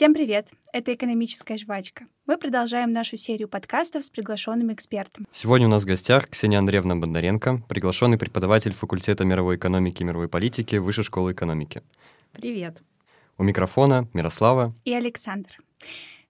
Всем привет! Это «Экономическая жвачка». Мы продолжаем нашу серию подкастов с приглашенным экспертом. Сегодня у нас в гостях Ксения Андреевна Бондаренко, приглашенный преподаватель факультета мировой экономики и мировой политики Высшей школы экономики. Привет! У микрофона Мирослава и Александр.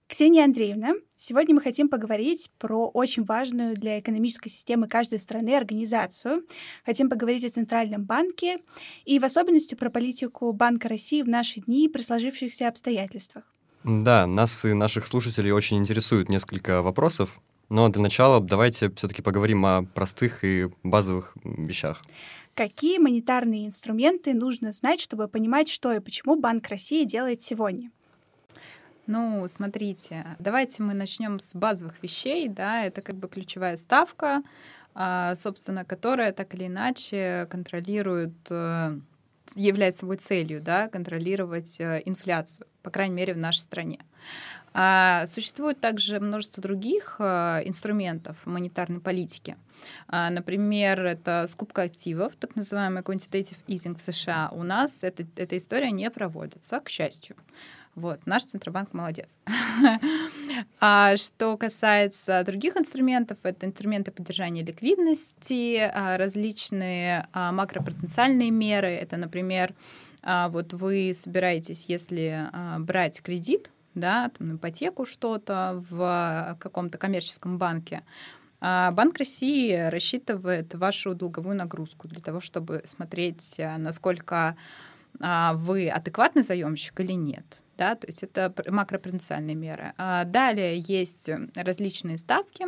Ксения Андреевна, сегодня мы хотим поговорить про очень важную для экономической системы каждой страны организацию. Хотим поговорить о Центральном банке и в особенности про политику Банка России в наши дни при сложившихся обстоятельствах. Да, нас и наших слушателей очень интересуют несколько вопросов, но для начала давайте все-таки поговорим о простых и базовых вещах. Какие монетарные инструменты нужно знать, чтобы понимать, что и почему Банк России делает сегодня? Ну, смотрите, давайте мы начнем с базовых вещей, да, это как бы ключевая ставка, а, собственно, которая так или иначе контролирует э, является собой целью, да, контролировать э, инфляцию, по крайней мере, в нашей стране. А существует также множество других э, инструментов монетарной политики. А, например, это скупка активов, так называемый quantitative easing в США. У нас это, эта история не проводится, к счастью. Вот, наш Центробанк молодец. а что касается других инструментов, это инструменты поддержания ликвидности, а, различные а, макропотенциальные меры. Это, например, а, вот вы собираетесь, если брать кредит, да, там, ипотеку что-то в каком-то коммерческом банке, Банк России рассчитывает вашу долговую нагрузку для того, чтобы смотреть, насколько вы адекватный заемщик или нет да, то есть это макропруденциальные меры. А далее есть различные ставки,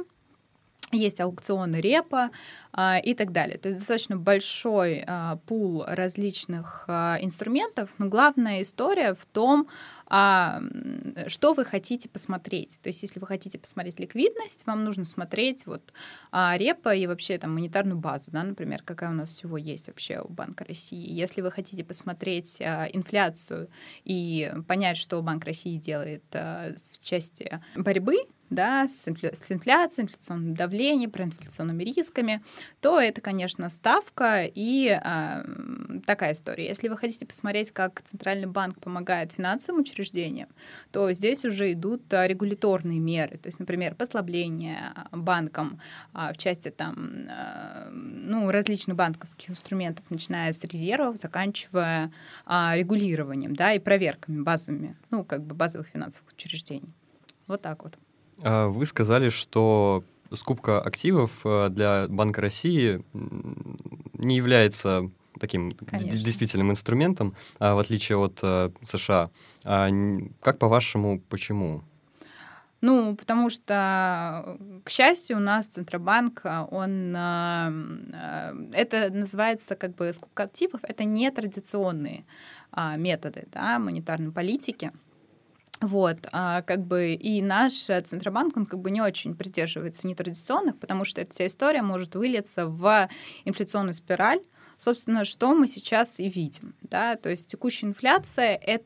есть аукционы репа а, и так далее. То есть достаточно большой а, пул различных а, инструментов, но главная история в том, а, что вы хотите посмотреть. То есть если вы хотите посмотреть ликвидность, вам нужно смотреть вот а, репа и вообще там монетарную базу, да, например, какая у нас всего есть вообще у Банка России. Если вы хотите посмотреть а, инфляцию и понять, что Банк России делает а, в части борьбы да, с, инфля- с инфляцией, инфляционным давлением, проинфляционными рисками, то это, конечно, ставка и э, такая история. Если вы хотите посмотреть, как Центральный банк помогает финансовым учреждениям, то здесь уже идут а, регуляторные меры, то есть, например, послабление банкам а, в части там, ну, различных банковских инструментов, начиная с резервов, заканчивая регулированием, да, и проверками базовыми, ну, как бы базовых финансовых учреждений. Вот так вот. А вы сказали, что скупка активов э, для Банка России не является таким Конечно. действительным инструментом, а в отличие от э, США. А как по-вашему, почему? Ну, потому что, к счастью, у нас Центробанк, он, это называется как бы скупка активов, это не традиционные а, методы да, монетарной политики. Вот, а как бы и наш Центробанк, он как бы не очень придерживается нетрадиционных, потому что эта вся история может вылиться в инфляционную спираль, собственно, что мы сейчас и видим. Да? То есть текущая инфляция — это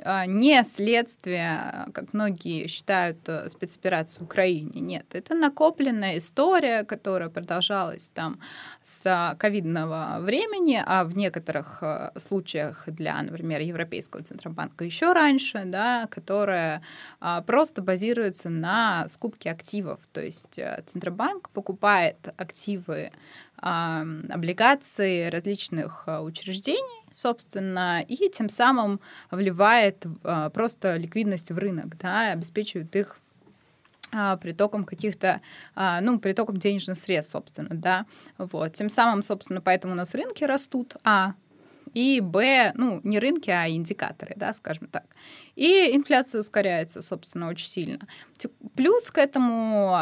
а, не следствие, как многие считают, э, спецоперации в Украине. Нет, это накопленная история, которая продолжалась там с ковидного времени, а в некоторых э, случаях для, например, Европейского Центробанка еще раньше, да, которая а, просто базируется на скупке активов. То есть э, Центробанк покупает активы облигации различных учреждений, собственно, и тем самым вливает а, просто ликвидность в рынок, да, обеспечивает их а, притоком каких-то, а, ну, притоком денежных средств, собственно, да, вот. Тем самым, собственно, поэтому у нас рынки растут, а и Б, ну, не рынки, а индикаторы, да, скажем так. И инфляция ускоряется, собственно, очень сильно. Плюс к этому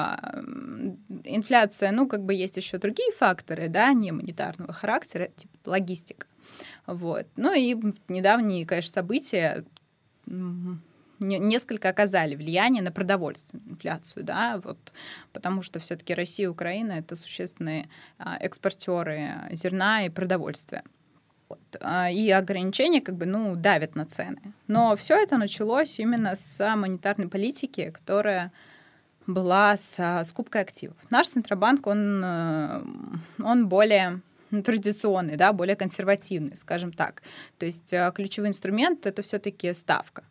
инфляция, ну, как бы есть еще другие факторы, да, не монетарного характера, типа логистика. Вот. Ну и недавние, конечно, события несколько оказали влияние на продовольственную инфляцию, да, вот, потому что все-таки Россия и Украина это существенные а, экспортеры зерна и продовольствия. Вот. А, и ограничения как бы, ну, давят на цены. Но все это началось именно с монетарной политики, которая была с скупкой активов. Наш Центробанк, он, э, он более традиционный, да, более консервативный, скажем так. То есть э, ключевой инструмент это все-таки ставка.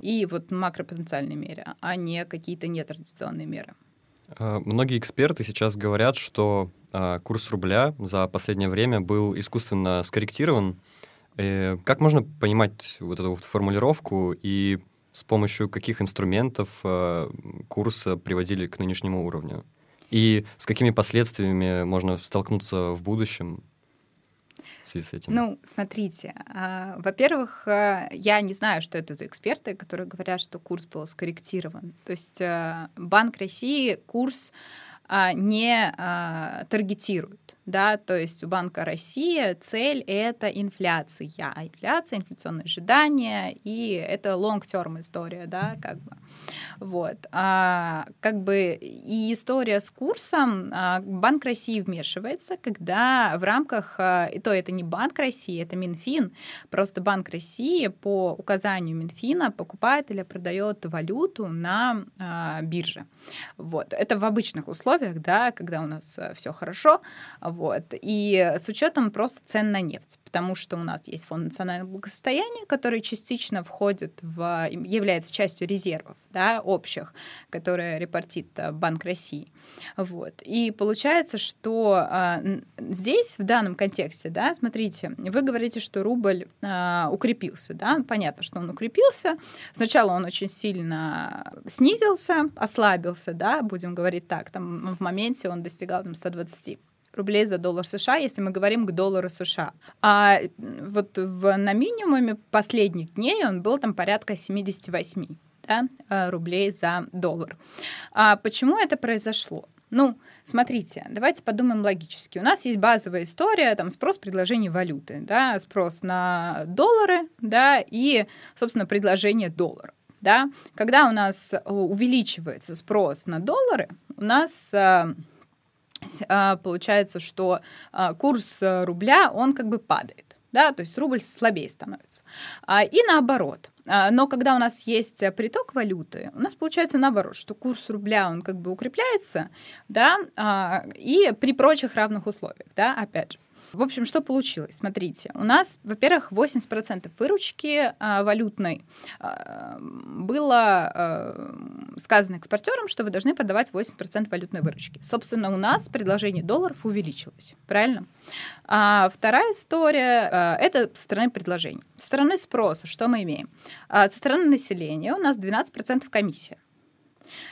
и вот макропотенциальные меры, а не какие-то нетрадиционные меры. А, многие эксперты сейчас говорят, что а, курс рубля за последнее время был искусственно скорректирован. Э, как можно понимать вот эту вот формулировку и с помощью каких инструментов а, курс приводили к нынешнему уровню? И с какими последствиями можно столкнуться в будущем? в связи с этим? Ну, смотрите, э, во-первых, э, я не знаю, что это за эксперты, которые говорят, что курс был скорректирован. То есть э, Банк России курс не таргетирует да, то есть у Банка России цель — это инфляция, инфляция, инфляционные ожидания, и это long-term история, да, как бы. Вот. А, как бы и история с курсом, а, Банк России вмешивается, когда в рамках, а, и то это не Банк России, это Минфин, просто Банк России по указанию Минфина покупает или продает валюту на а, бирже. Вот. Это в обычных условиях, да, когда у нас а, все хорошо, вот. И с учетом просто цен на нефть, потому что у нас есть фонд национального благосостояния, который частично входит в, является частью резервов, да, общих, которые репортит э, Банк России. Вот. И получается, что а, здесь, в данном контексте, да, смотрите, вы говорите, что рубль а, укрепился, да, понятно, что он укрепился. Сначала он очень сильно снизился, ослабился, да, будем говорить так, там в моменте он достигал там 120 рублей за доллар США, если мы говорим к доллару США. А вот в, на минимуме последних дней он был там порядка 78 да, э, рублей за доллар. А почему это произошло? Ну, смотрите, давайте подумаем логически. У нас есть базовая история, там, спрос, предложение валюты, да, спрос на доллары, да, и, собственно, предложение долларов. Да? Когда у нас увеличивается спрос на доллары, у нас э, получается, что курс э, рубля, он как бы падает. Да, то есть рубль слабее становится. А, и наоборот. Но когда у нас есть приток валюты, у нас получается наоборот, что курс рубля, он как бы укрепляется, да, и при прочих равных условиях, да, опять же. В общем, что получилось? Смотрите, у нас, во-первых, 80% выручки а, валютной а, было а, сказано экспортерам, что вы должны продавать 80% валютной выручки. Собственно, у нас предложение долларов увеличилось, правильно? А вторая история а, это стороны предложений. Со стороны спроса, что мы имеем? А, со стороны населения у нас 12% комиссия.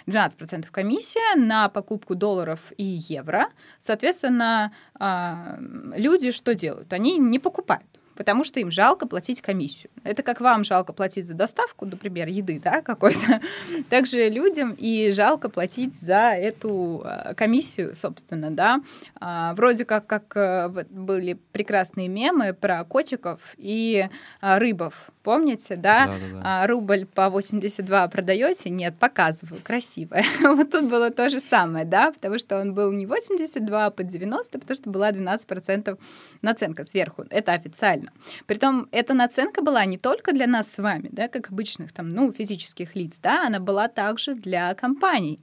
12% комиссия на покупку долларов и евро. Соответственно, а, люди что делают? Они не покупают потому что им жалко платить комиссию. Это как вам жалко платить за доставку, например, еды, да, какой-то. Также людям и жалко платить за эту а, комиссию, собственно, да. А, вроде как, как э, были прекрасные мемы про котиков и а, рыбов, помните, да? да, да, да. Рубль по 82 продаете? Нет, показываю, красиво. вот тут было то же самое, да, потому что он был не 82, а под 90, потому что была 12% наценка сверху. Это официально. Притом эта наценка была не только для нас с вами, да, как обычных там, ну, физических лиц, да, она была также для компаний.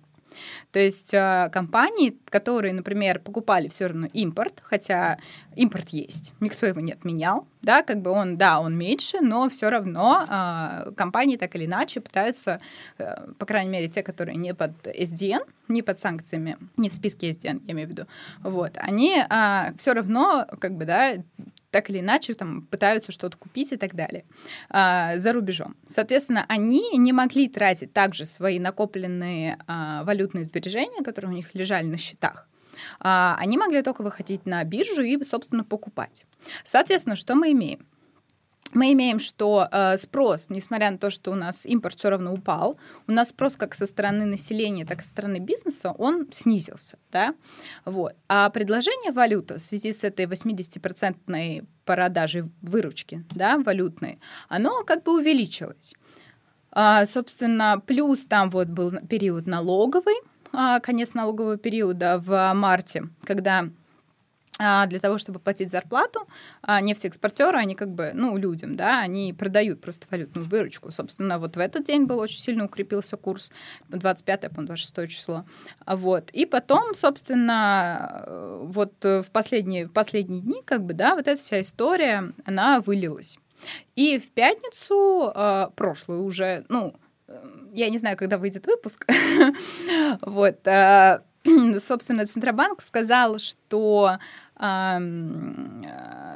То есть э, компании, которые, например, покупали все равно импорт, хотя импорт есть, никто его не отменял, да, как бы он, да, он меньше, но все равно э, компании так или иначе пытаются, э, по крайней мере, те, которые не под SDN, не под санкциями, не в списке SDN, я имею в виду, вот, они все равно, как бы, да, так или иначе там пытаются что-то купить и так далее а, за рубежом. Соответственно, они не могли тратить также свои накопленные а, валютные сбережения, которые у них лежали на счетах. А, они могли только выходить на биржу и, собственно, покупать. Соответственно, что мы имеем? Мы имеем, что э, спрос, несмотря на то, что у нас импорт все равно упал, у нас спрос как со стороны населения, так и со стороны бизнеса, он снизился. Да? Вот. А предложение валюты в связи с этой 80-процентной продажей выручки да, валютной, оно как бы увеличилось. А, собственно, плюс там вот был период налоговый, а, конец налогового периода в марте, когда для того, чтобы платить зарплату, а, нефтеэкспортеры, они как бы, ну, людям, да, они продают просто валютную выручку. Собственно, вот в этот день был очень сильно укрепился курс, 25 по 26 число. Вот. И потом, собственно, вот в последние, в последние дни, как бы, да, вот эта вся история, она вылилась. И в пятницу, э, прошлую уже, ну, я не знаю, когда выйдет выпуск, вот, э, собственно, Центробанк сказал, что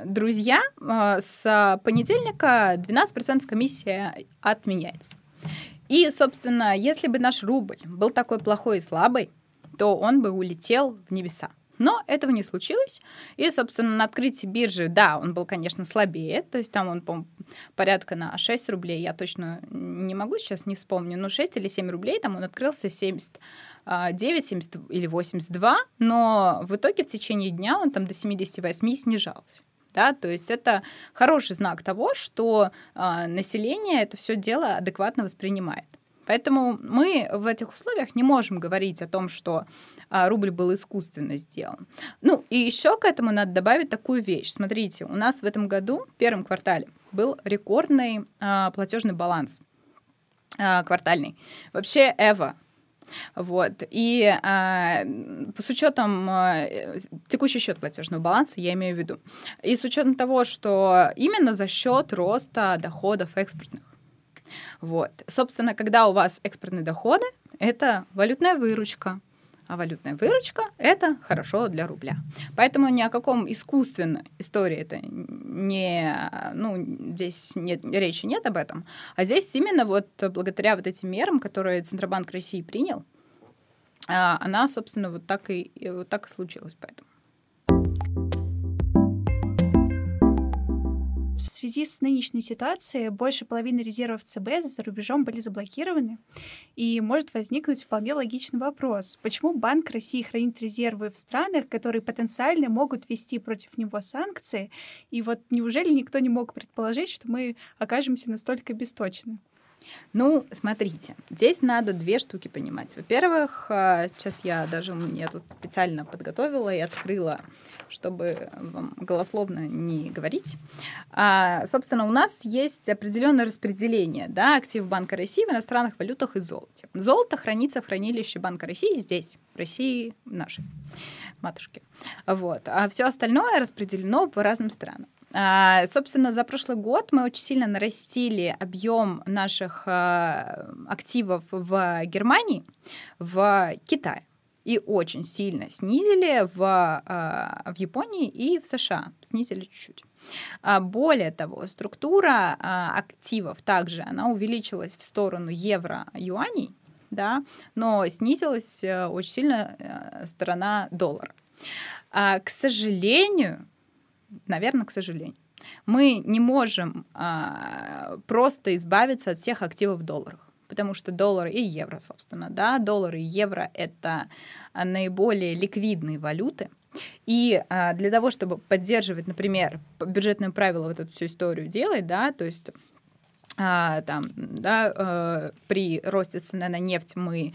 друзья, с понедельника 12% комиссия отменяется. И, собственно, если бы наш рубль был такой плохой и слабый, то он бы улетел в небеса. Но этого не случилось. И, собственно, на открытии биржи, да, он был, конечно, слабее. То есть там он, по порядка на 6 рублей. Я точно не могу сейчас, не вспомню. Но 6 или 7 рублей там он открылся 79, 70 или 82. Но в итоге в течение дня он там до 78 снижался. Да, то есть это хороший знак того, что э, население это все дело адекватно воспринимает. Поэтому мы в этих условиях не можем говорить о том, что а, рубль был искусственно сделан. Ну, и еще к этому надо добавить такую вещь. Смотрите, у нас в этом году, в первом квартале, был рекордный а, платежный баланс а, квартальный. Вообще, Эва, вот. И а, с учетом а, текущий счет платежного баланса, я имею в виду, и с учетом того, что именно за счет роста доходов экспортных вот. Собственно, когда у вас экспортные доходы, это валютная выручка. А валютная выручка — это хорошо для рубля. Поэтому ни о каком искусственной истории это не... Ну, здесь нет, речи нет об этом. А здесь именно вот благодаря вот этим мерам, которые Центробанк России принял, а, она, собственно, вот так и, вот так и случилась поэтому. В связи с нынешней ситуацией больше половины резервов ЦБ за рубежом были заблокированы, и может возникнуть вполне логичный вопрос, почему Банк России хранит резервы в странах, которые потенциально могут ввести против него санкции, и вот неужели никто не мог предположить, что мы окажемся настолько бесточны? Ну, смотрите, здесь надо две штуки понимать. Во-первых, а, сейчас я даже я тут специально подготовила и открыла, чтобы вам голословно не говорить. А, собственно, у нас есть определенное распределение да, активов Банка России в иностранных валютах и золоте. Золото хранится в хранилище Банка России здесь, в России нашей матушки. Вот. А все остальное распределено по разным странам. А, собственно, за прошлый год мы очень сильно нарастили объем наших а, активов в Германии, в Китае и очень сильно снизили в, а, в Японии и в США. Снизили чуть-чуть. Более того, структура активов также она увеличилась в сторону евро-юаней, да, но снизилась э, очень сильно э, сторона доллара. К сожалению, наверное, к сожалению. Мы не можем а, просто избавиться от всех активов в долларах потому что доллар и евро, собственно, да, доллар и евро — это наиболее ликвидные валюты, и а, для того, чтобы поддерживать, например, бюджетное правило вот эту всю историю делать, да, то есть а, там, да, э, при росте цены на нефть мы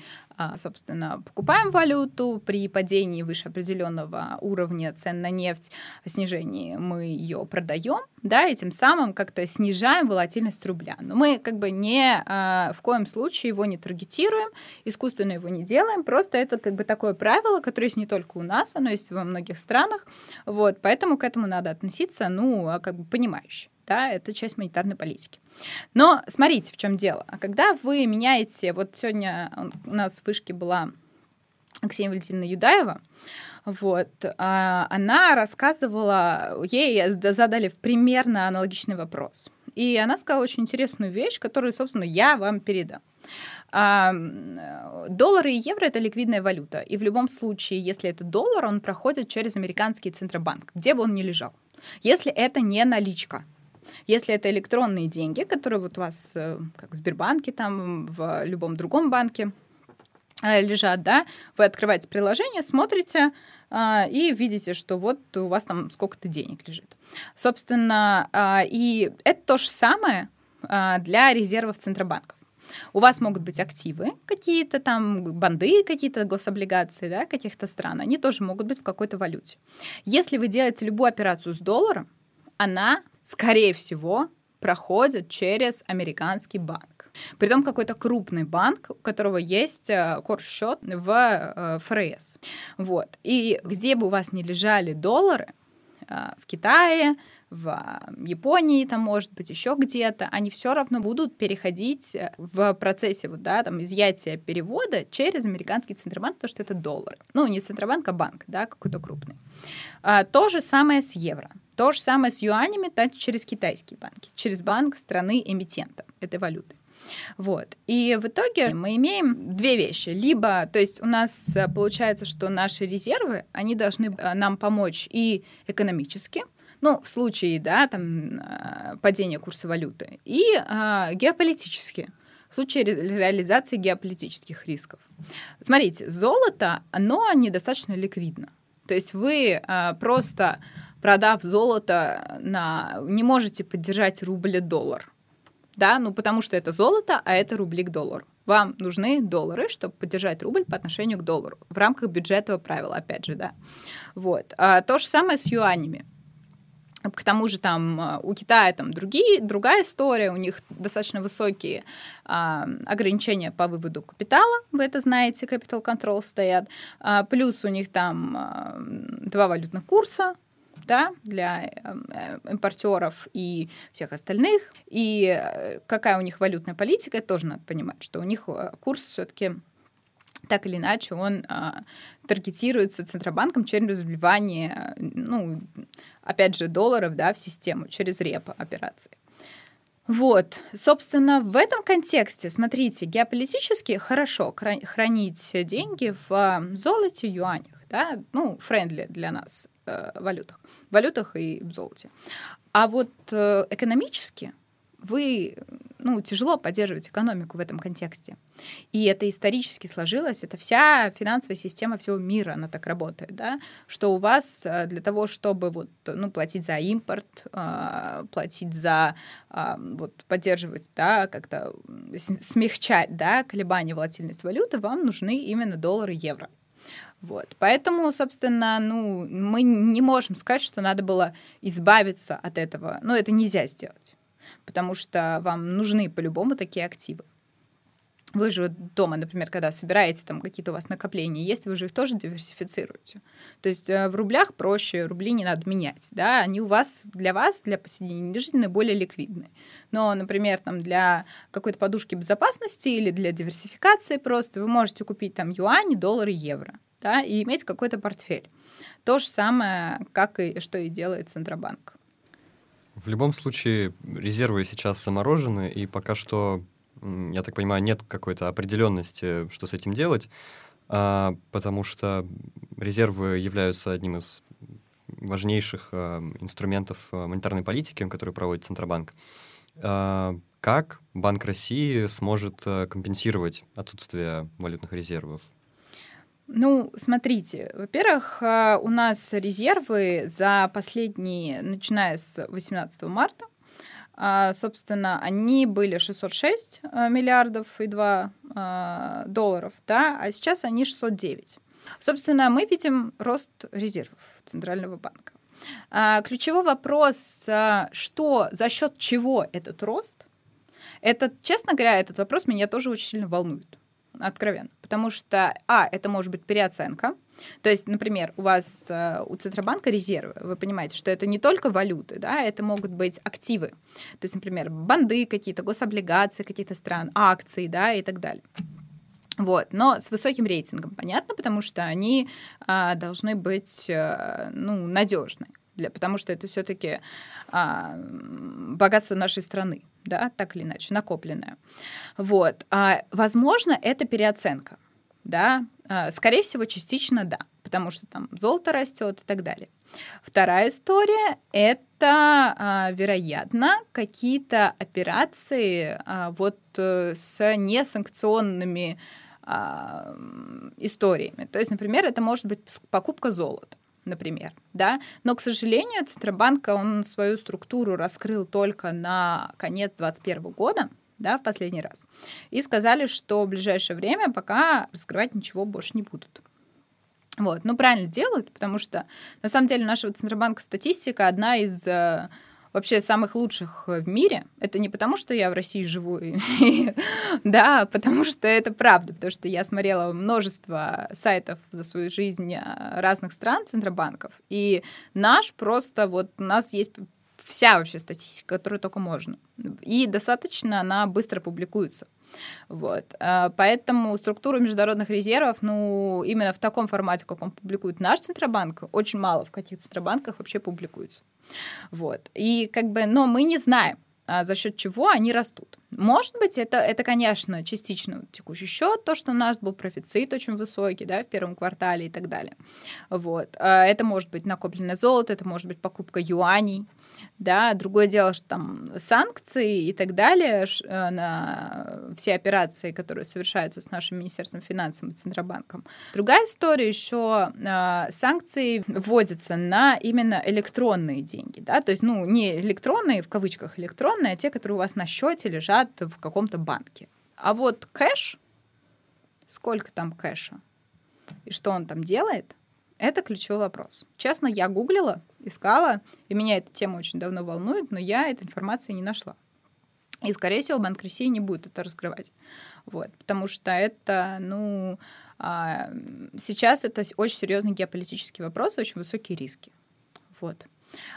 собственно, покупаем валюту, при падении выше определенного уровня цен на нефть, снижении мы ее продаем, да, и тем самым как-то снижаем волатильность рубля. Но мы как бы не а, в коем случае его не таргетируем, искусственно его не делаем, просто это как бы такое правило, которое есть не только у нас, оно есть во многих странах, вот, поэтому к этому надо относиться, ну, а как бы понимающе да, это часть монетарной политики. Но смотрите, в чем дело. Когда вы меняете, вот сегодня у нас в вышке была Ксения Валентиновна Юдаева, вот, а, она рассказывала, ей задали примерно аналогичный вопрос. И она сказала очень интересную вещь, которую, собственно, я вам передам. А, доллары и евро это ликвидная валюта. И в любом случае, если это доллар, он проходит через американский центробанк, где бы он ни лежал. Если это не наличка, если это электронные деньги, которые вот у вас, э, как в Сбербанке, там, в любом другом банке, э, лежат, да, вы открываете приложение, смотрите а, и видите, что вот у вас там сколько-то денег лежит. Собственно, и это то же самое а, для резервов Центробанков. У вас могут быть активы какие-то там, банды какие-то, гособлигации, да, каких-то стран, они тоже могут быть в какой-то валюте. Если вы делаете любую операцию с долларом, она скорее всего, проходит через американский банк. Притом какой-то крупный банк, у которого есть э, корсчет в э, ФРС. Вот. И где бы у вас ни лежали доллары, э, в Китае, в Японии, там, может быть, еще где-то, они все равно будут переходить в процессе вот, да, там, изъятия перевода через американский центробанк, потому что это доллары. Ну, не центробанк, а банк, да, какой-то крупный. А, то же самое с евро. То же самое с юанями, так через китайские банки, через банк страны-эмитента этой валюты. Вот. И в итоге мы имеем две вещи. Либо, то есть у нас э, получается, что наши резервы, они должны э, нам помочь и экономически, ну, в случае, да, там, э, падения курса валюты, и а, геополитически, в случае ре- реализации геополитических рисков. Смотрите, золото, оно недостаточно ликвидно. То есть вы а, просто продав золото на не можете поддержать рубль и доллар да, ну потому что это золото, а это рубли к доллару. Вам нужны доллары, чтобы поддержать рубль по отношению к доллару в рамках бюджетного правила, опять же, да. Вот. А то же самое с юанями. К тому же там а, у Китая там другие, другая история, у них достаточно высокие а, ограничения по выводу капитала, вы это знаете, capital control стоят, а, плюс у них там а, два валютных курса, да, для эм, э, импортеров и всех остальных. И э, какая у них валютная политика, тоже надо понимать, что у них э, курс все-таки так или иначе он а, таргетируется Центробанком через вливание, ну, опять же, долларов да, в систему, через репо операции. Вот, собственно, в этом контексте, смотрите, геополитически хорошо хранить деньги в золоте, юанях, да, ну, френдли для нас э, валютах, валютах и в золоте. А вот э, экономически вы, ну, тяжело поддерживать экономику в этом контексте. И это исторически сложилось, это вся финансовая система всего мира, она так работает, да, что у вас э, для того, чтобы вот, ну, платить за импорт, э, платить за, э, вот, поддерживать, да, как-то смягчать, да, колебания волатильность валюты, вам нужны именно доллары и евро. Вот. Поэтому, собственно, ну, мы не можем сказать, что надо было избавиться от этого. Но это нельзя сделать, потому что вам нужны по-любому такие активы. Вы же дома, например, когда собираете там какие-то у вас накопления есть, вы же их тоже диверсифицируете. То есть э, в рублях проще, рубли не надо менять, да, они у вас, для вас, для повседневной жизни более ликвидны. Но, например, там для какой-то подушки безопасности или для диверсификации просто вы можете купить там юани, доллары, евро да, и иметь какой-то портфель. То же самое, как и что и делает Центробанк. В любом случае, резервы сейчас заморожены, и пока что, я так понимаю, нет какой-то определенности, что с этим делать, а, потому что резервы являются одним из важнейших а, инструментов а, монетарной политики, который проводит Центробанк. Как Банк России сможет компенсировать отсутствие валютных резервов? Ну, смотрите, во-первых, а, у нас резервы за последние, начиная с 18 марта, а, собственно, они были 606 а, миллиардов и 2 долларов, да, а сейчас они 609. Собственно, мы видим рост резервов Центрального банка. Ключевой вопрос, что, за счет чего этот рост, это, честно говоря, этот вопрос меня тоже очень сильно волнует откровенно. Потому что, а, это может быть переоценка. То есть, например, у вас э, у Центробанка резервы, вы понимаете, что это не только валюты, да, это могут быть активы. То есть, например, банды какие-то, гособлигации каких-то стран, акции, да, и так далее. Вот, но с высоким рейтингом, понятно, потому что они а, должны быть а, ну, надежны для, потому что это все-таки а, богатство нашей страны, да, так или иначе, накопленное. Вот. А, возможно, это переоценка, да, а, скорее всего, частично да, потому что там золото растет и так далее. Вторая история — это, а, вероятно, какие-то операции а, вот э, с несанкционными а, историями. То есть, например, это может быть покупка золота например, да, но, к сожалению, Центробанк, он свою структуру раскрыл только на конец 2021 года, да, в последний раз, и сказали, что в ближайшее время пока раскрывать ничего больше не будут. Вот, ну, правильно делают, потому что, на самом деле, нашего Центробанка статистика одна из э, вообще самых лучших в мире. Это не потому, что я в России живу, да, потому что это правда, потому что я смотрела множество сайтов за свою жизнь а, разных стран, центробанков, и наш просто, вот у нас есть вся вообще статистика, которую только можно. И достаточно она быстро публикуется. Вот. А, поэтому структура международных резервов, ну, именно в таком формате, как он публикует наш Центробанк, очень мало в каких Центробанках вообще публикуется. Вот. И как бы, но мы не знаем, а за счет чего они растут. Может быть, это, это, конечно, частично текущий счет, то, что у нас был профицит очень высокий, да, в первом квартале и так далее. Вот. А это может быть накопленное золото, это может быть покупка юаней, да, другое дело, что там санкции и так далее э, на все операции, которые совершаются с нашим Министерством финансов и Центробанком. Другая история еще э, санкции вводятся на именно электронные деньги, да, то есть, ну, не электронные, в кавычках электронные, а те, которые у вас на счете лежат в каком-то банке. А вот кэш, сколько там кэша и что он там делает, это ключевой вопрос. Честно, я гуглила, искала, и меня эта тема очень давно волнует, но я этой информации не нашла. И, скорее всего, Банк России не будет это раскрывать. Вот, потому что это, ну, а, сейчас это очень серьезный геополитический вопрос, очень высокие риски. Вот.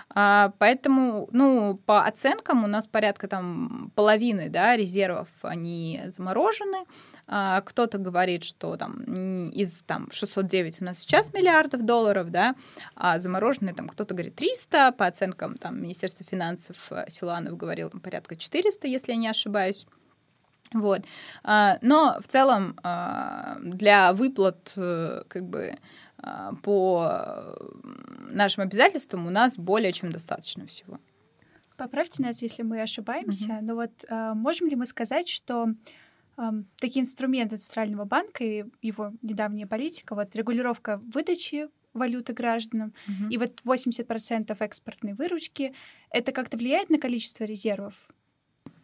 А, поэтому, ну, по оценкам у нас порядка там половины, да, резервов, они заморожены. А, кто-то говорит, что там из там 609 у нас сейчас миллиардов долларов, да, а замороженные там кто-то говорит 300, по оценкам там Министерства финансов э, Силуанов говорил там, порядка 400, если я не ошибаюсь. Вот. А, но в целом для выплат э, как бы а, по нашим обязательствам у нас более чем достаточно всего. Поправьте нас, если мы ошибаемся, mm-hmm. но вот а, можем ли мы сказать, что а, такие инструменты Центрального банка и его недавняя политика, вот регулировка выдачи валюты гражданам mm-hmm. и вот 80% экспортной выручки, это как-то влияет на количество резервов?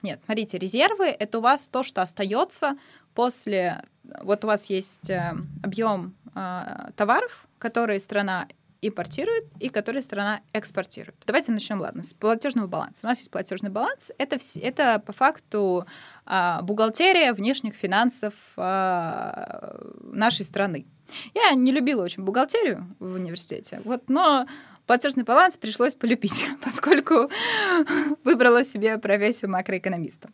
Нет, смотрите, резервы это у вас то, что остается после. Вот у вас есть э, объем э, товаров, которые страна импортирует и которые страна экспортирует. Давайте начнем, ладно, с платежного баланса. У нас есть платежный баланс. Это, это по факту а, бухгалтерия внешних финансов а, нашей страны. Я не любила очень бухгалтерию в университете, вот, но платежный баланс пришлось полюбить, поскольку выбрала себе профессию макроэкономиста.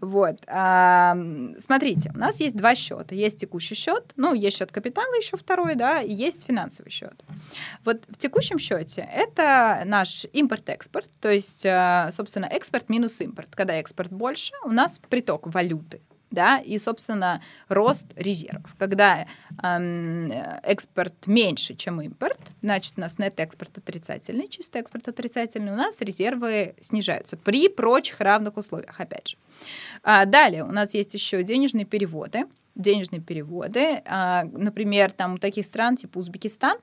Вот. А, смотрите, у нас есть два счета. Есть текущий счет, ну, есть счет капитала еще второй, да, и есть финансовый счет. Вот в текущем счете это наш импорт-экспорт, то есть, а, собственно, экспорт минус импорт. Когда экспорт больше, у нас приток валюты да, и, собственно, рост резервов. Когда э, экспорт меньше, чем импорт, значит, у нас нет-экспорт отрицательный, чистый экспорт отрицательный, у нас резервы снижаются при прочих равных условиях, опять же. А далее у нас есть еще денежные переводы. Денежные переводы, а, например, там у таких стран, типа Узбекистан,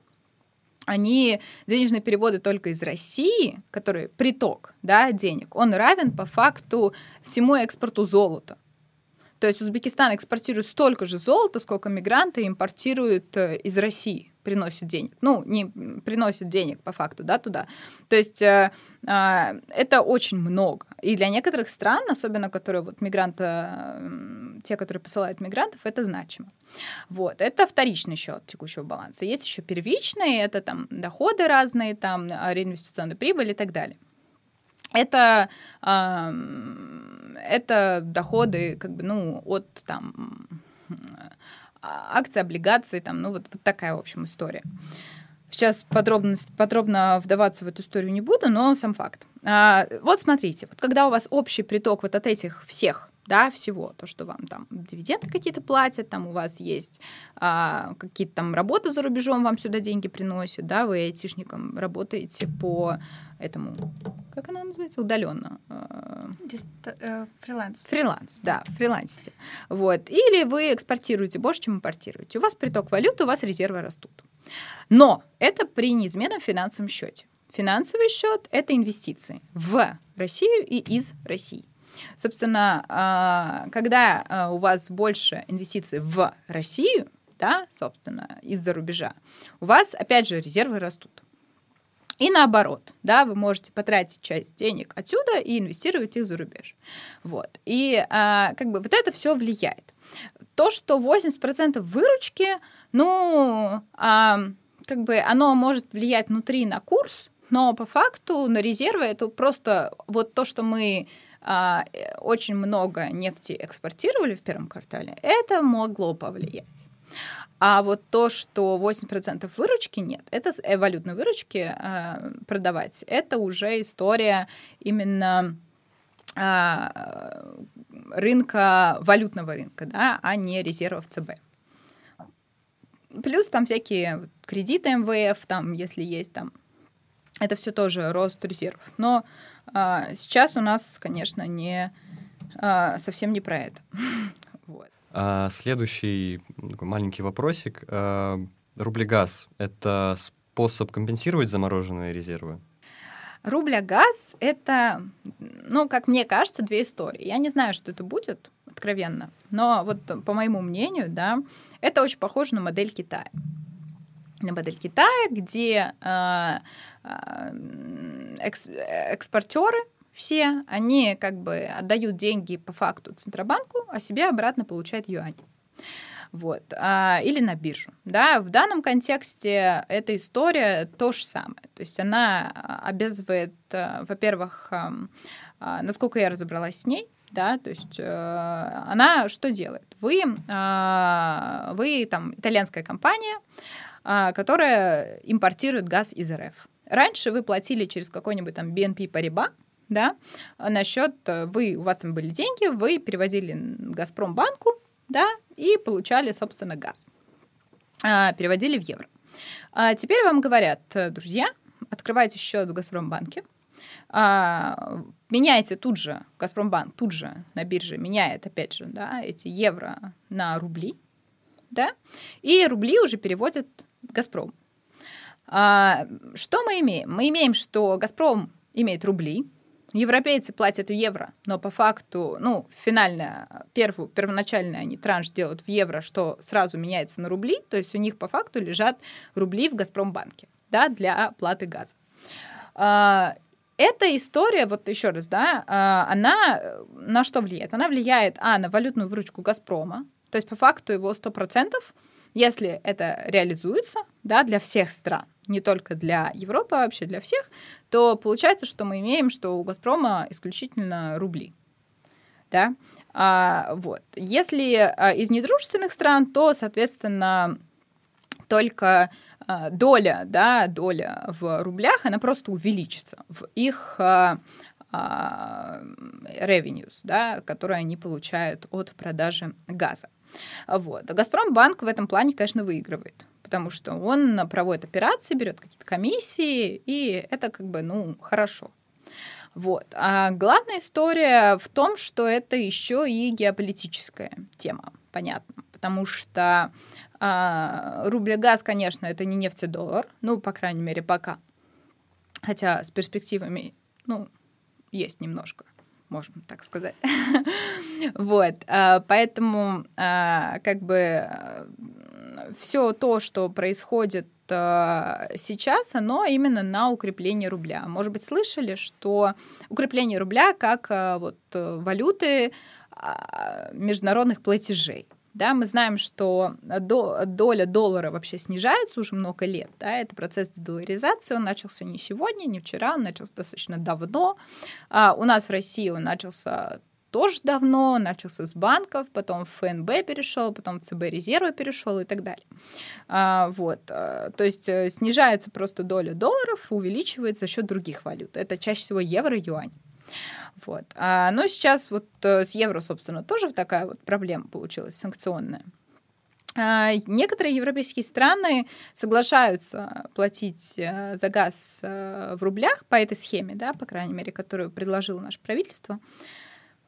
они денежные переводы только из России, который приток да, денег, он равен по факту всему экспорту золота. То есть Узбекистан экспортирует столько же золота, сколько мигранты импортируют э, из России приносит денег. Ну, не приносит денег по факту, да, туда. То есть э, э, это очень много. И для некоторых стран, особенно которые вот мигранты, э, те, которые посылают мигрантов, это значимо. Вот, это вторичный счет текущего баланса. Есть еще первичный, это там доходы разные, там реинвестиционная прибыль и так далее. Это это доходы как бы, ну, от там акций, облигаций, там, ну, вот, вот такая, в общем, история. Сейчас подробно, подробно вдаваться в эту историю не буду, но сам факт. А, вот смотрите, вот когда у вас общий приток вот от этих всех да, всего, то, что вам там дивиденды какие-то платят, там у вас есть а, какие-то там работы за рубежом, вам сюда деньги приносят, да, вы айтишником работаете по этому, как она называется, удаленно. А, э, фриланс. Фриланс, да, фрилансите. Вот. Или вы экспортируете больше, чем импортируете. У вас приток валюты, у вас резервы растут. Но это при неизменном финансовом счете. Финансовый счет – это инвестиции в Россию и из России. Собственно, а, когда а, у вас больше инвестиций в Россию, да, собственно, из-за рубежа, у вас, опять же, резервы растут. И наоборот, да, вы можете потратить часть денег отсюда и инвестировать их за рубеж. Вот. И а, как бы вот это все влияет. То, что 80% выручки, ну, а, как бы оно может влиять внутри на курс, но по факту на резервы это просто вот то, что мы а, очень много нефти экспортировали в первом квартале, это могло повлиять. А вот то, что 8% выручки нет, это э, валютной выручки э, продавать, это уже история именно э, рынка, валютного рынка, да, а не резервов ЦБ. Плюс там всякие кредиты МВФ, там, если есть там, это все тоже рост резервов. Но э, сейчас у нас, конечно, не э, совсем не про это. вот. а, следующий такой маленький вопросик. А, рублегаз — это способ компенсировать замороженные резервы? Рубля-газ — это, ну, как мне кажется, две истории. Я не знаю, что это будет, откровенно, но вот по моему мнению, да, это очень похоже на модель Китая на модель Китая, где э, э, экс, экспортеры все, они как бы отдают деньги по факту Центробанку, а себе обратно получают юань вот, а, или на биржу. Да? В данном контексте эта история то же самое. То есть она обязывает, а, во-первых, а, насколько я разобралась с ней, да, то есть э, она что делает? Вы, э, вы там итальянская компания, э, которая импортирует газ из РФ. Раньше вы платили через какой-нибудь там BNP Paribas, да, насчет, вы, у вас там были деньги, вы переводили Газпромбанку, да, и получали, собственно, газ. А, переводили в евро. А теперь вам говорят, друзья, открывайте счет в Газпромбанке, а, меняете тут же, Газпромбанк тут же на бирже меняет, опять же, да, эти евро на рубли, да, и рубли уже переводят Газпром. А, что мы имеем? Мы имеем, что Газпром имеет рубли, Европейцы платят в евро, но по факту, ну, финально, первую, первоначально они транш делают в евро, что сразу меняется на рубли, то есть у них по факту лежат рубли в Газпромбанке, да, для оплаты газа. А, эта история, вот еще раз, да, а, она на что влияет? Она влияет, а, на валютную выручку Газпрома, то есть по факту его 100%, если это реализуется, да, для всех стран, не только для Европы, а вообще для всех, то получается, что мы имеем, что у «Газпрома» исключительно рубли. Да? А, вот. Если а, из недружественных стран, то, соответственно, только а, доля, да, доля в рублях, она просто увеличится в их а, а, revenues, да, которые они получают от продажи газа. Вот. А Газпромбанк в этом плане, конечно, выигрывает потому что он проводит операции, берет какие-то комиссии, и это как бы, ну, хорошо. Вот. А главная история в том, что это еще и геополитическая тема, понятно, потому что а, рубль-газ, конечно, это не нефть и доллар, ну, по крайней мере, пока. Хотя с перспективами, ну, есть немножко можем так сказать. вот, а, поэтому а, как бы все то, что происходит а, сейчас, оно именно на укрепление рубля. Может быть, слышали, что укрепление рубля как вот валюты международных платежей. Да, мы знаем, что доля доллара вообще снижается уже много лет. Да, это процесс дедоларизации, он начался не сегодня, не вчера, он начался достаточно давно. А у нас в России он начался тоже давно, начался с банков, потом в ФНБ перешел, потом в ЦБ резервы перешел и так далее. А, вот. А, то есть э, снижается просто доля долларов, увеличивается за счет других валют. Это чаще всего евро, юань. Вот. А, но сейчас вот э, с евро, собственно, тоже такая вот проблема получилась санкционная. А, некоторые европейские страны соглашаются платить э, за газ э, в рублях по этой схеме, да, по крайней мере, которую предложило наше правительство.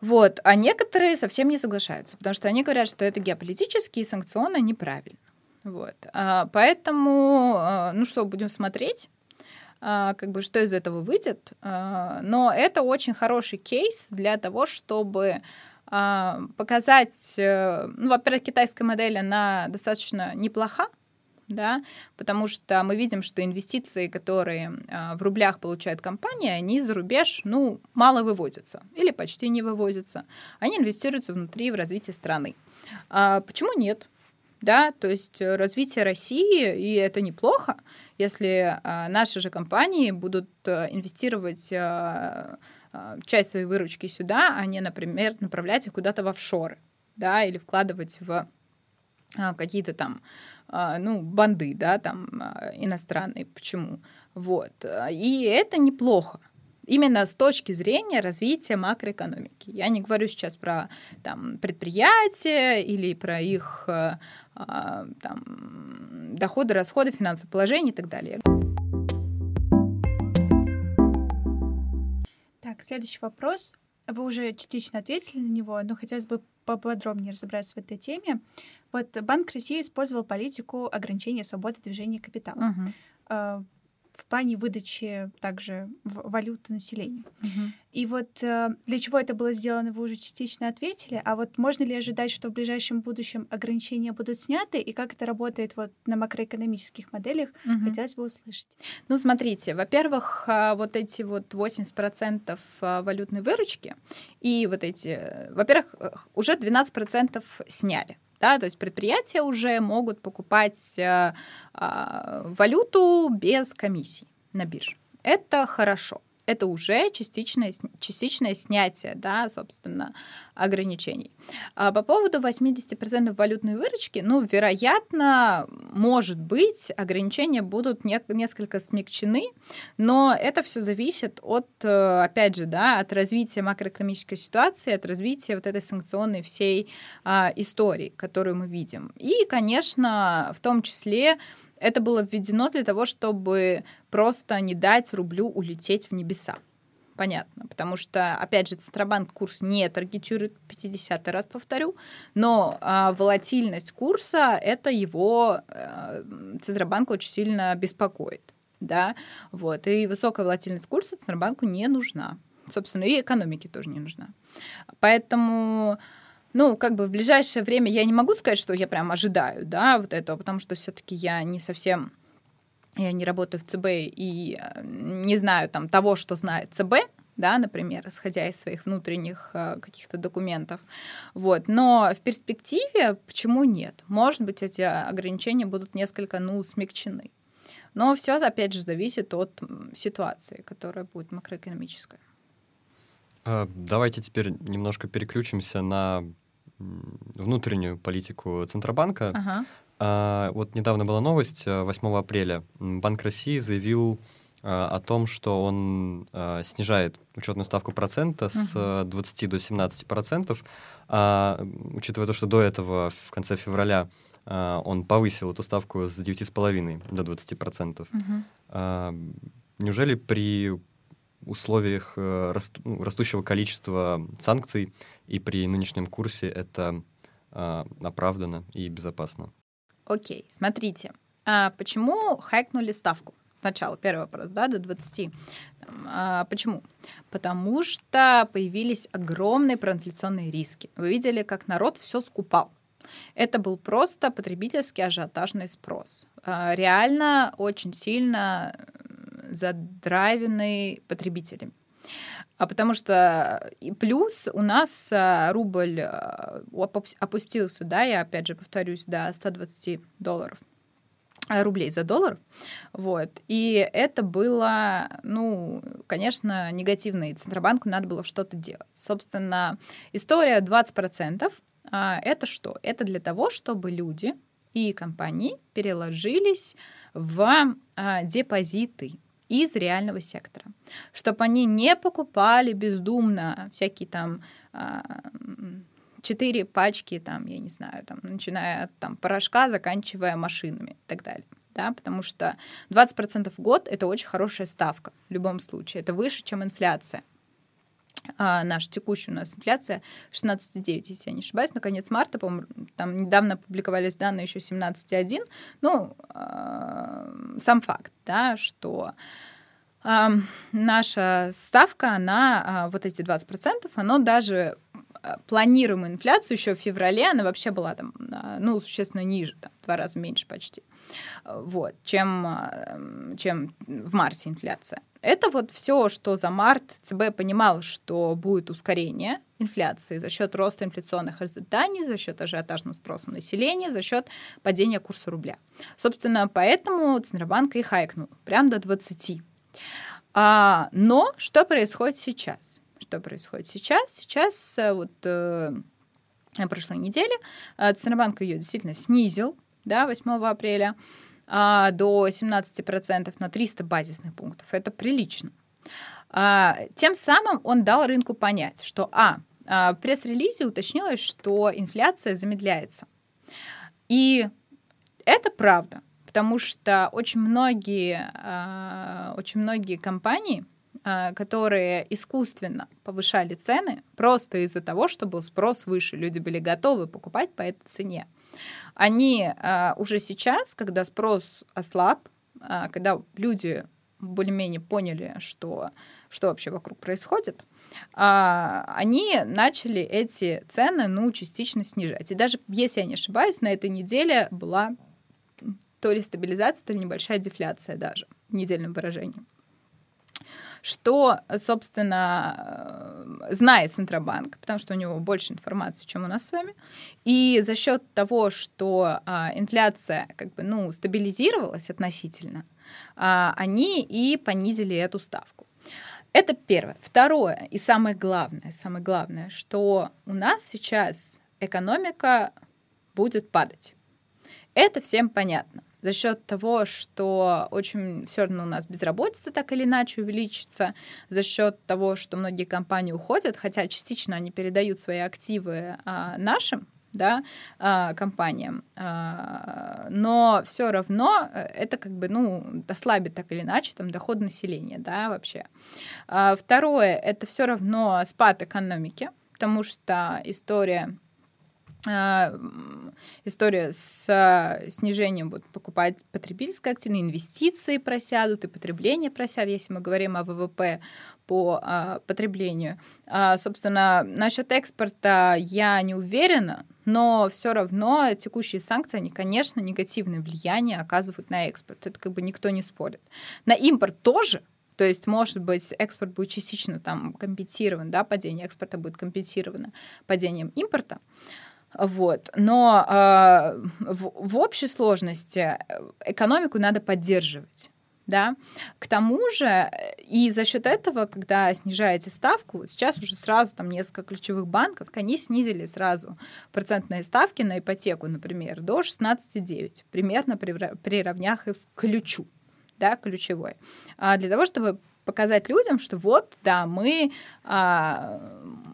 Вот. А некоторые совсем не соглашаются, потому что они говорят, что это геополитически и санкционно неправильно. Вот. А, поэтому, ну что, будем смотреть. А, как бы что из этого выйдет. А, но это очень хороший кейс для того, чтобы а, показать, э, ну, во-первых, китайская модель, она достаточно неплоха, да, потому что мы видим, что инвестиции, которые в рублях получает компания, они за рубеж, ну, мало выводятся или почти не выводятся. Они инвестируются внутри в развитие страны. почему нет? Да, то есть развитие России, и это неплохо, если а, наши же компании будут а, инвестировать а, а, часть своей выручки сюда, а не, например, направлять их куда-то в офшоры, да, или вкладывать в какие-то там, ну, банды, да, там иностранные. Почему? Вот. И это неплохо. Именно с точки зрения развития макроэкономики. Я не говорю сейчас про там, предприятия или про их там, доходы, расходы, финансовое положение и так далее. Так, следующий вопрос. Вы уже частично ответили на него, но хотелось бы поподробнее разобраться в этой теме. Вот Банк России использовал политику ограничения свободы движения капитала. Uh-huh в плане выдачи также валюты населению. Угу. И вот э, для чего это было сделано, вы уже частично ответили. А вот можно ли ожидать, что в ближайшем будущем ограничения будут сняты, и как это работает вот на макроэкономических моделях, угу. хотелось бы услышать. Ну, смотрите, во-первых, а, вот эти вот 80% а, валютной выручки и вот эти, во-первых, уже 12% сняли да, то есть предприятия уже могут покупать э, э, валюту без комиссий на бирже. Это хорошо это уже частичное, частичное снятие, да, собственно, ограничений. А по поводу 80% валютной выручки, ну, вероятно, может быть, ограничения будут не, несколько смягчены, но это все зависит от, э, опять же, да, от развития макроэкономической ситуации, от развития вот этой санкционной всей а, истории, которую мы видим. И, конечно, в том числе это было введено для того, чтобы просто не дать рублю улететь в небеса. Понятно, потому что, опять же, Центробанк курс не таргетирует, 50 раз повторю, но а, волатильность курса, это его а, Центробанк очень сильно беспокоит. Да? Вот. И высокая волатильность курса Центробанку не нужна. Собственно, и экономике тоже не нужна. Поэтому ну, как бы в ближайшее время я не могу сказать, что я прям ожидаю, да, вот этого, потому что все-таки я не совсем я не работаю в ЦБ и э, не знаю там того, что знает ЦБ, да, например, исходя из своих внутренних э, каких-то документов. Вот. Но в перспективе почему нет? Может быть, эти ограничения будут несколько, ну, смягчены. Но все, опять же, зависит от ситуации, которая будет макроэкономическая. А, давайте теперь немножко переключимся на внутреннюю политику Центробанка. Ага. А, вот недавно была новость, 8 э, апреля Банк России заявил а, о том, что он а, снижает учетную ставку процента с uh 20 до 17 процентов, а, учитывая то, что до этого в конце февраля а, он повысил эту ставку с 9,5 до 20 процентов. uh А, неужели при условиях ну, растущего количества санкций и при нынешнем курсе это э, оправдано и безопасно. Окей, смотрите, а почему хайкнули ставку? Сначала первый вопрос, да, до 20. А почему? Потому что появились огромные проинфляционные риски. Вы видели, как народ все скупал. Это был просто потребительский ажиотажный спрос. А, реально очень сильно задрайвенный потребителями. А потому что и плюс у нас а, рубль а, опустился, да, я опять же повторюсь, до 120 долларов а, рублей за доллар. Вот. И это было, ну, конечно, негативно, и Центробанку надо было что-то делать. Собственно, история 20% это что? Это для того, чтобы люди и компании переложились в депозиты из реального сектора, чтобы они не покупали бездумно всякие там а, четыре пачки, там, я не знаю, там, начиная от там, порошка, заканчивая машинами и так далее. Да, потому что 20% в год — это очень хорошая ставка в любом случае. Это выше, чем инфляция. А наша текущая у нас инфляция 16,9, если я не ошибаюсь, на конец марта, по-моему, там недавно публиковались данные еще 17,1. Ну, э, сам факт, да, что э, наша ставка, она, э, вот эти 20%, оно даже планируемую инфляцию еще в феврале, она вообще была там, ну, существенно ниже, там, в два раза меньше почти, вот, чем, чем в марте инфляция. Это вот все, что за март ЦБ понимал, что будет ускорение инфляции, за счет роста инфляционных ожиданий, за счет ажиотажного спроса населения, за счет падения курса рубля. Собственно, поэтому Центробанк и хайкнул прям до 20. А, но что происходит сейчас? Что происходит сейчас? Сейчас э, вот э, на прошлой неделе э, Центробанк ее действительно снизил, да, 8 апреля э, до 17% на 300 базисных пунктов. Это прилично. А, тем самым он дал рынку понять, что а, а, в пресс-релизе уточнилось, что инфляция замедляется. И это правда, потому что очень многие, а, очень многие компании, которые искусственно повышали цены просто из-за того, что был спрос выше, люди были готовы покупать по этой цене. Они уже сейчас, когда спрос ослаб, когда люди более-менее поняли, что что вообще вокруг происходит, а, они начали эти цены, ну, частично снижать. И даже, если я не ошибаюсь, на этой неделе была то ли стабилизация, то ли небольшая дефляция даже, в недельном выражении. Что, собственно, знает Центробанк, потому что у него больше информации, чем у нас с вами. И за счет того, что а, инфляция как бы, ну, стабилизировалась относительно, а, они и понизили эту ставку. Это первое. Второе и самое главное, самое главное, что у нас сейчас экономика будет падать. Это всем понятно. За счет того, что очень все равно у нас безработица так или иначе увеличится, за счет того, что многие компании уходят, хотя частично они передают свои активы а, нашим да, а, компаниям. А, но все равно э, это как бы, ну, ослабит так или иначе там доход населения, да, вообще. А, второе, это все равно спад экономики, потому что история история с а, снижением вот, покупать потребительской активной инвестиции просядут и потребление просядет, если мы говорим о ВВП по а, потреблению. А, собственно, насчет экспорта я не уверена, но все равно текущие санкции, они, конечно, негативное влияние оказывают на экспорт. Это как бы никто не спорит. На импорт тоже, то есть, может быть, экспорт будет частично там компенсирован, да, падение экспорта будет компенсировано падением импорта. Вот. Но э, в, в общей сложности экономику надо поддерживать. Да? К тому же, и за счет этого, когда снижаете ставку, сейчас уже сразу там несколько ключевых банков, они снизили сразу процентные ставки на ипотеку, например, до 16,9, примерно приравняв их к ключу, да, ключевой, а для того, чтобы показать людям, что вот, да, мы, а,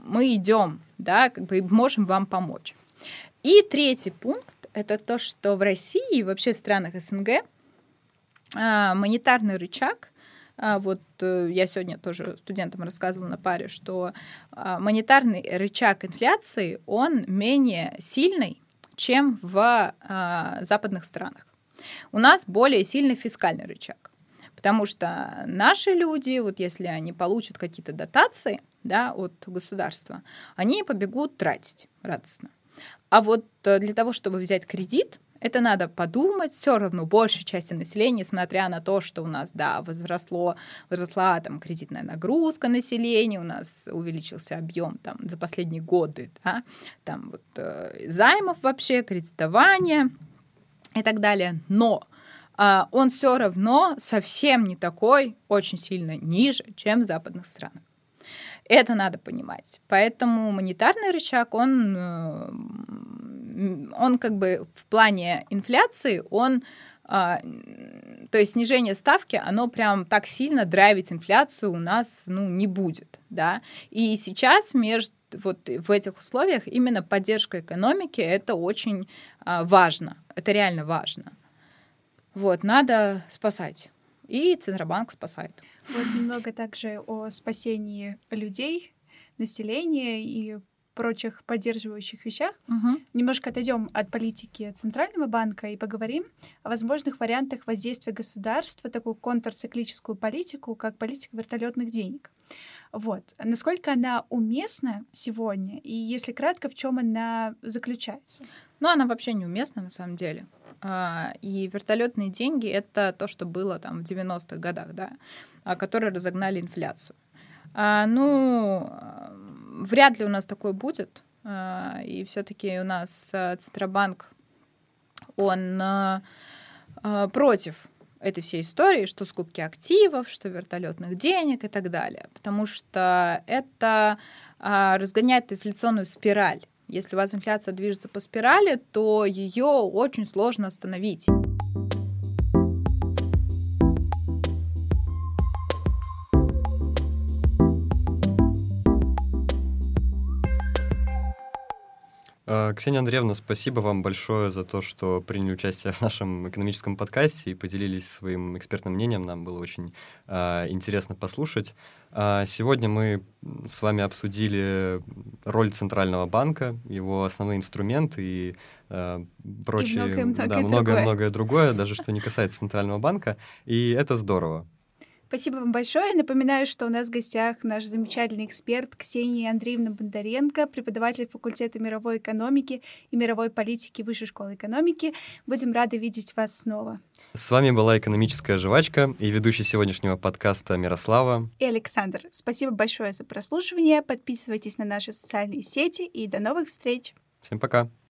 мы идем, да, как бы можем вам помочь. И третий пункт — это то, что в России и вообще в странах СНГ а, монетарный рычаг а, вот э, я сегодня тоже студентам рассказывала на паре, что а, монетарный рычаг инфляции, он менее сильный, чем в западных странах. У нас более сильный фискальный рычаг. Потому что наши люди, вот если они получат какие-то дотации да, от государства, они побегут тратить радостно. А вот э, для того, чтобы взять кредит, это надо подумать, все равно большей части населения, несмотря на то, что у нас, да, возросло, возросла там кредитная нагрузка населения, у нас увеличился объем там за последние годы, да, там вот э, займов вообще, кредитования и так далее. Но э, он все равно совсем не такой, очень сильно ниже, чем в западных странах. Это надо понимать. Поэтому монетарный рычаг, он, э, он как бы в плане инфляции, он а, то есть снижение ставки, оно прям так сильно драйвить инфляцию у нас ну, не будет. Да? И сейчас между вот в этих условиях именно поддержка экономики это очень а, важно. Это реально важно. Вот, надо спасать. И Центробанк спасает. Вот немного также о спасении людей, населения и прочих поддерживающих вещах. Угу. Немножко отойдем от политики Центрального банка и поговорим о возможных вариантах воздействия государства, такую контрциклическую политику, как политика вертолетных денег. Вот. Насколько она уместна сегодня, и если кратко, в чем она заключается? Ну, она вообще неуместна на самом деле. А, и вертолетные деньги это то, что было там в 90-х годах, да, а, которые разогнали инфляцию. А, ну, вряд ли у нас такое будет. И все-таки у нас Центробанк, он против этой всей истории, что скупки активов, что вертолетных денег и так далее. Потому что это разгоняет инфляционную спираль. Если у вас инфляция движется по спирали, то ее очень сложно остановить. Ксения Андреевна, спасибо вам большое за то, что приняли участие в нашем экономическом подкасте и поделились своим экспертным мнением. Нам было очень э, интересно послушать. А сегодня мы с вами обсудили роль Центрального банка, его основные инструменты и э, прочее, и многое, да, многое-многое другое, даже что не касается Центрального банка. И это здорово. Спасибо вам большое. Напоминаю, что у нас в гостях наш замечательный эксперт Ксения Андреевна Бондаренко, преподаватель факультета мировой экономики и мировой политики Высшей школы экономики. Будем рады видеть вас снова. С вами была «Экономическая жвачка» и ведущий сегодняшнего подкаста Мирослава и Александр. Спасибо большое за прослушивание. Подписывайтесь на наши социальные сети и до новых встреч. Всем пока.